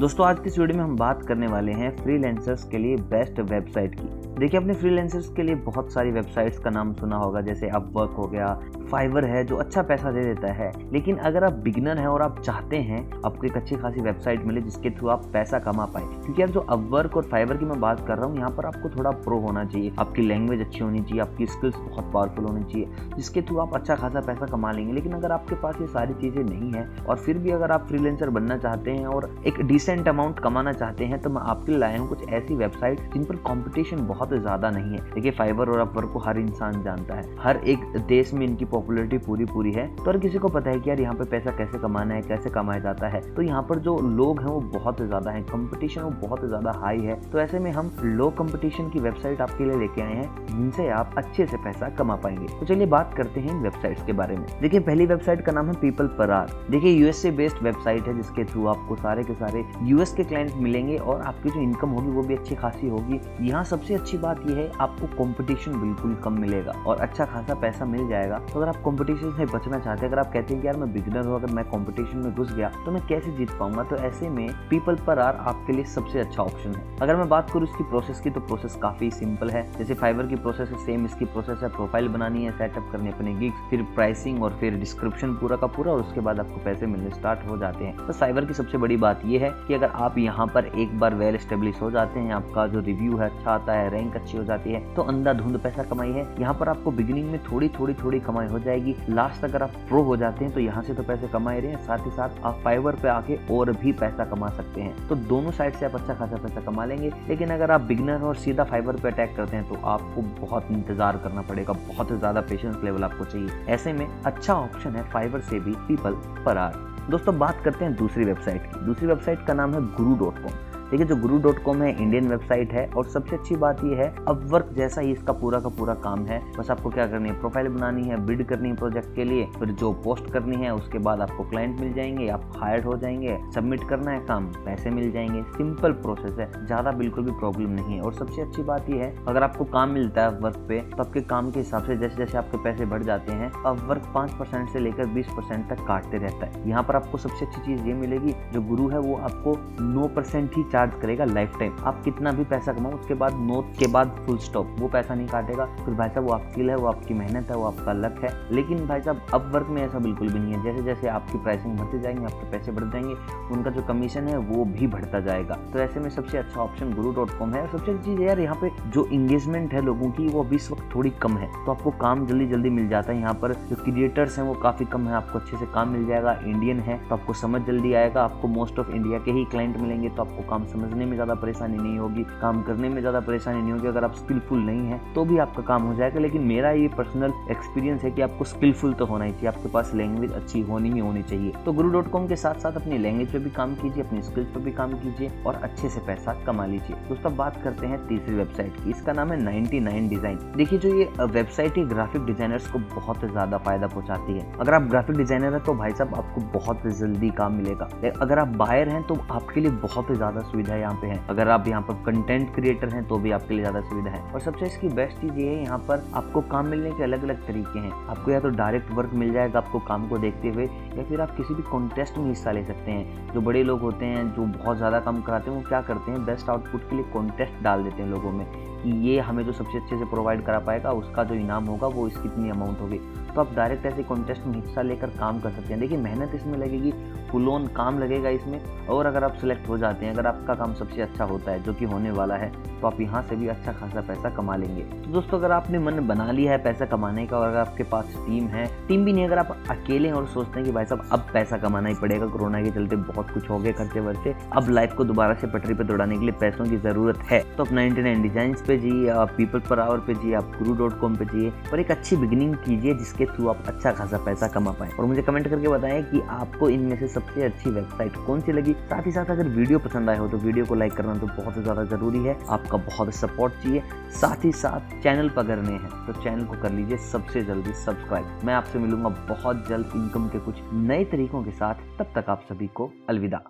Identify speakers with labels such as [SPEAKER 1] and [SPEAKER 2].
[SPEAKER 1] दोस्तों, आज की इस वीडियो में हम बात करने वाले हैं फ्रीलांसर्स के लिए बेस्ट वेबसाइट की। देखिए, अपने फ्रीलांसर्स के लिए बहुत सारी वेबसाइट्स का नाम सुना होगा, जैसे अपवर्क हो गया फाइवर है, जो अच्छा पैसा दे देता है। लेकिन अगर आप बिगनर हैं और आप चाहते हैं आपको एक अच्छी खासी वेबसाइट मिले जिसके थ्रू आप पैसा कमा पाए। क्योंकि अब जो अपवर्क और फाइवर की मैं बात कर रहा हूँ, यहाँ पर आपको थोड़ा प्रो होना चाहिए। आपकी लैंग्वेज अच्छी होनी चाहिए, आपकी स्किल्स बहुत पावरफुल होनी चाहिए, जिसके थ्रू आप अच्छा खासा पैसा कमा लेंगे। लेकिन अगर आपके पास ये सारी चीज़ें नहीं है, और फिर भी अगर आप फ्रीलेंसर बनना चाहते हैं और एक डिसेंट अमाउंट कमाना चाहते हैं तो मैं आपके लिए लाया हूँ कुछ ऐसी वेबसाइट जिन पर कॉम्पिटिशन बहुत ज़्यादा नहीं है। देखिए फाइबर और अपवर्क को हर इंसान जानता है। हर एक देश में इनकी पॉपुलरिटी पूरी पूरी है। तो हर किसी को पता है कि यार यहाँ पे पैसा कैसे कमाना है, कैसे कमाया जाता है तो यहाँ पर जो लोग हैं वो बहुत ज़्यादा है। कॉम्पिटिशन वो बहुत ज़्यादा हाई है। तो ऐसे में हम लो कॉम्पिटिशन की वेबसाइट आपके लिए लेके आए हैं, जिनसे आप अच्छे से पैसा कमा पाएँगे। तो चलिए बात करते हैं इन वेबसाइट्स के बारे में। देखिए, पहली वेबसाइट का नाम है पीपल पर आर देखिए यूएसए बेस्ड वेबसाइट है, जिसके थ्रू आपको सारे के सारे यूएस के क्लाइंट मिलेंगे और आपकी जो इनकम होगी वो भी अच्छी खासी होगी। यहाँ सबसे अच्छी बात यह है, आपको कंपटीशन बिल्कुल कम मिलेगा और अच्छा खासा पैसा मिल जाएगा। तो अगर आप कंपटीशन से बचना चाहते हैं, अगर आप कहते हैं कि यार मैं बिगनर हूँ, अगर मैं कंपटीशन में घुस गया तो मैं कैसे जीत पाऊँगा? तो ऐसे में पीपल पर आर आपके लिए सबसे अच्छा ऑप्शन है। अगर मैं बात करूँ इसकी प्रोसेस की तो प्रोसेस काफ़ी सिंपल है। जैसे फाइवर की प्रोसेस है सेम इसकी प्रोसेस है। प्रोफ़ाइल बनानी है सेटअप करनी अपने गिग्स फिर प्राइसिंग और फिर डिस्क्रिप्शन पूरा का पूरा, और उसके बाद आपको पैसे मिलने स्टार्ट हो जाते हैं। तो फाइवर की सबसे बड़ी बात यह है कि अगर आप यहाँ पर एक बार वेल स्टेब्लिश हो जाते हैं, आपका जो रिव्यू है अच्छा आता है रैंक अच्छी हो जाती है तो अंधाधुंध पैसा कमाई है। यहाँ पर आपको बिगिनिंग में थोड़ी थोड़ी थोड़ी कमाई हो जाएगी। लास्ट अगर आप प्रो हो जाते हैं तो यहाँ से तो पैसे कमाए रहे हैं। साथ ही साथ आप फाइवर पे आके और भी पैसा कमा सकते हैं। तो दोनों साइड से आप अच्छा खासा पैसा कमा लेंगे। लेकिन अगर आप बिगनर और सीधा फाइबर पे अटैक करते हैं तो आपको बहुत इंतज़ार करना पड़ेगा। बहुत ज़्यादा पेशेंस लेवल आपको चाहिए। ऐसे में अच्छा ऑप्शन है फाइबर से भी पीपल पर आर दोस्तों, बात करते हैं दूसरी वेबसाइट की। दूसरी वेबसाइट का नाम है गुरु डॉट कॉम। देखिए जो गुरु डॉट कॉम है इंडियन वेबसाइट है, और सबसे अच्छी बात यह है अब वर्क जैसा ही इसका पूरा का पूरा काम है। बस आपको क्या करनी है प्रोफ़ाइल बनानी है बिड करनी है प्रोजेक्ट के लिए, फिर जो पोस्ट करनी है, उसके बाद आपको क्लाइंट मिल जाएँगे, आप हायर हो जाएँगे सबमिट करना है, काम, पैसे मिल जाएँगे। सिंपल प्रोसेस है, ज़्यादा बिल्कुल भी प्रॉब्लम नहीं है। और सबसे अच्छी बात यह है, अगर आपको काम मिलता है वर्क पे तो आपके काम के हिसाब से जैसे जैसे आपके पैसे बढ़ जाते हैं अब वर्क पाँच परसेंट से लेकर बीस परसेंट तक काटते रहता है। यहाँ पर आपको सबसे अच्छी चीज़ ये मिलेगी, जो गुरु है, वो आपको नौ परसेंट ही चार्ज करेगा लाइफ टाइम आप कितना भी पैसा कमाओ, उसके बाद नोट के बाद फुल स्टॉप वो पैसा नहीं काटेगा। फिर भाई साहब, वो आपकी है, वो आपकी मेहनत है, वो आपका लक है। लेकिन भाई साहब अब वर्क में ऐसा बिल्कुल भी नहीं है। जैसे जैसे आपकी प्राइसिंग बढ़ते जाएँगे, आपके पैसे बढ़ जाएँगे, उनका जो कमीशन है, वो भी बढ़ता जाएगा। तो ऐसे में सबसे अच्छा ऑप्शन गुरु डॉट कॉम है। सबसे अच्छी चीज़ यार, यहाँ पे जो इंगेजमेंट है लोगों की, वो अभी इस वक्त थोड़ी कम है। तो आपको काम जल्दी जल्दी मिल जाता है यहाँ पर। जो क्रिएटर्स हैं, वो काफ़ी कम है। आपको अच्छे से काम मिल जाएगा। इंडियन है तो आपको समझ जल्दी आएगा। आपको मोस्ट ऑफ़ इंडिया के ही क्लाइंट मिलेंगे तो आपको काम समझने में ज़्यादा परेशानी नहीं होगी, काम करने में ज़्यादा परेशानी नहीं होगी, अगर आप स्किलफुल नहीं है तो भी आपका काम हो जाएगा। लेकिन मेरा ये पर्सनल एक्सपीरियंस है कि आपको स्किलफुल तो होना ही चाहिए, आपके पास लैंग्वेज अच्छी होनी ही होनी चाहिए। तो गुरु डॉट कॉम के साथ साथ अपनी लैंग्वेज पे भी काम कीजिए, अपनी स्किल्स पे भी काम कीजिए और अच्छे से पैसा कमा लीजिए। दोस्तों बात करते हैं तीसरी वेबसाइट की। इसका नाम है नाइनटी नाइन डिज़ाइन देखिए, जो ये वेबसाइट है ग्राफिक डिजाइनर्स को बहुत ज़्यादा फ़ायदा पहुंचाती है। अगर आप ग्राफिक डिज़ाइनर है तो भाई साहब, आपको बहुत जल्दी काम मिलेगा। अगर आप बायर हैं तो आपके लिए बहुत ज़्यादा सुविधा यहाँ पे है। अगर आप यहाँ पर कंटेंट क्रिएटर हैं तो भी आपके लिए ज़्यादा सुविधा है। और सबसे इसकी बेस्ट चीज़ ये है, यहाँ पर आपको काम मिलने के अलग अलग तरीके हैं। आपको या तो डायरेक्ट वर्क मिल जाएगा आपको काम को देखते हुए, या फिर आप किसी भी कॉन्टेस्ट में हिस्सा ले सकते हैं। जो बड़े लोग होते हैं, जो बहुत ज़्यादा काम कराते हैं, वो क्या करते हैं बेस्ट आउटपुट के लिए कॉन्टेस्ट डाल देते हैं लोगों में। कि ये हमें जो सबसे अच्छे से प्रोवाइड करा पाएगा, उसका जो इनाम होगा, वो इसकी इतनी अमाउंट होगी। तो आप डायरेक्ट ऐसे कॉन्टेस्ट में हिस्सा लेकर काम कर सकते हैं। देखिए, मेहनत इसमें लगेगी, फुल ऑन काम लगेगा इसमें। और अगर आप सिलेक्ट हो जाते हैं, अगर आपका काम सबसे अच्छा होता है, जो कि होने वाला है तो आप यहाँ से भी अच्छा खासा पैसा कमा लेंगे। तो दोस्तों, अगर आपने मन बना लिया है पैसा कमाने का और अगर आपके पास टीम है टीम भी नहीं, अगर आप अकेले हैं और सोचते हैं कि भाई साहब, अब पैसा कमाना ही पड़ेगा, कोरोना के चलते बहुत कुछ हो गए खर्चे वर्चे, अब लाइफ को दोबारा से पटरी पर दौड़ाने के लिए पैसों की ज़रूरत है तो आप नाइनटी नाइन डिज़ाइन पे जाइए आप पीपल पर आवर पे जाइए आप गुरु डॉट कॉम पे जाइए और एक अच्छी बिगिनिंग कीजिए जिसके थ्रू आप अच्छा खासा पैसा कमा पाए। और मुझे कमेंट करके बताएँ कि आपको इनमें से सबसे अच्छी वेबसाइट कौन सी लगी। साथ ही साथ अगर वीडियो पसंद आए हो तो वीडियो को लाइक करना तो बहुत ज़्यादा ज़रूरी है। आपका बहुत सपोर्ट चाहिए। साथ ही साथ चैनल पर अगर नए हैं तो चैनल को कर लीजिए सबसे जल्दी सब्सक्राइब मैं आपसे मिलूँगा बहुत जल्द इनकम के कुछ नए तरीकों के साथ। तब तक आप सभी को अलविदा।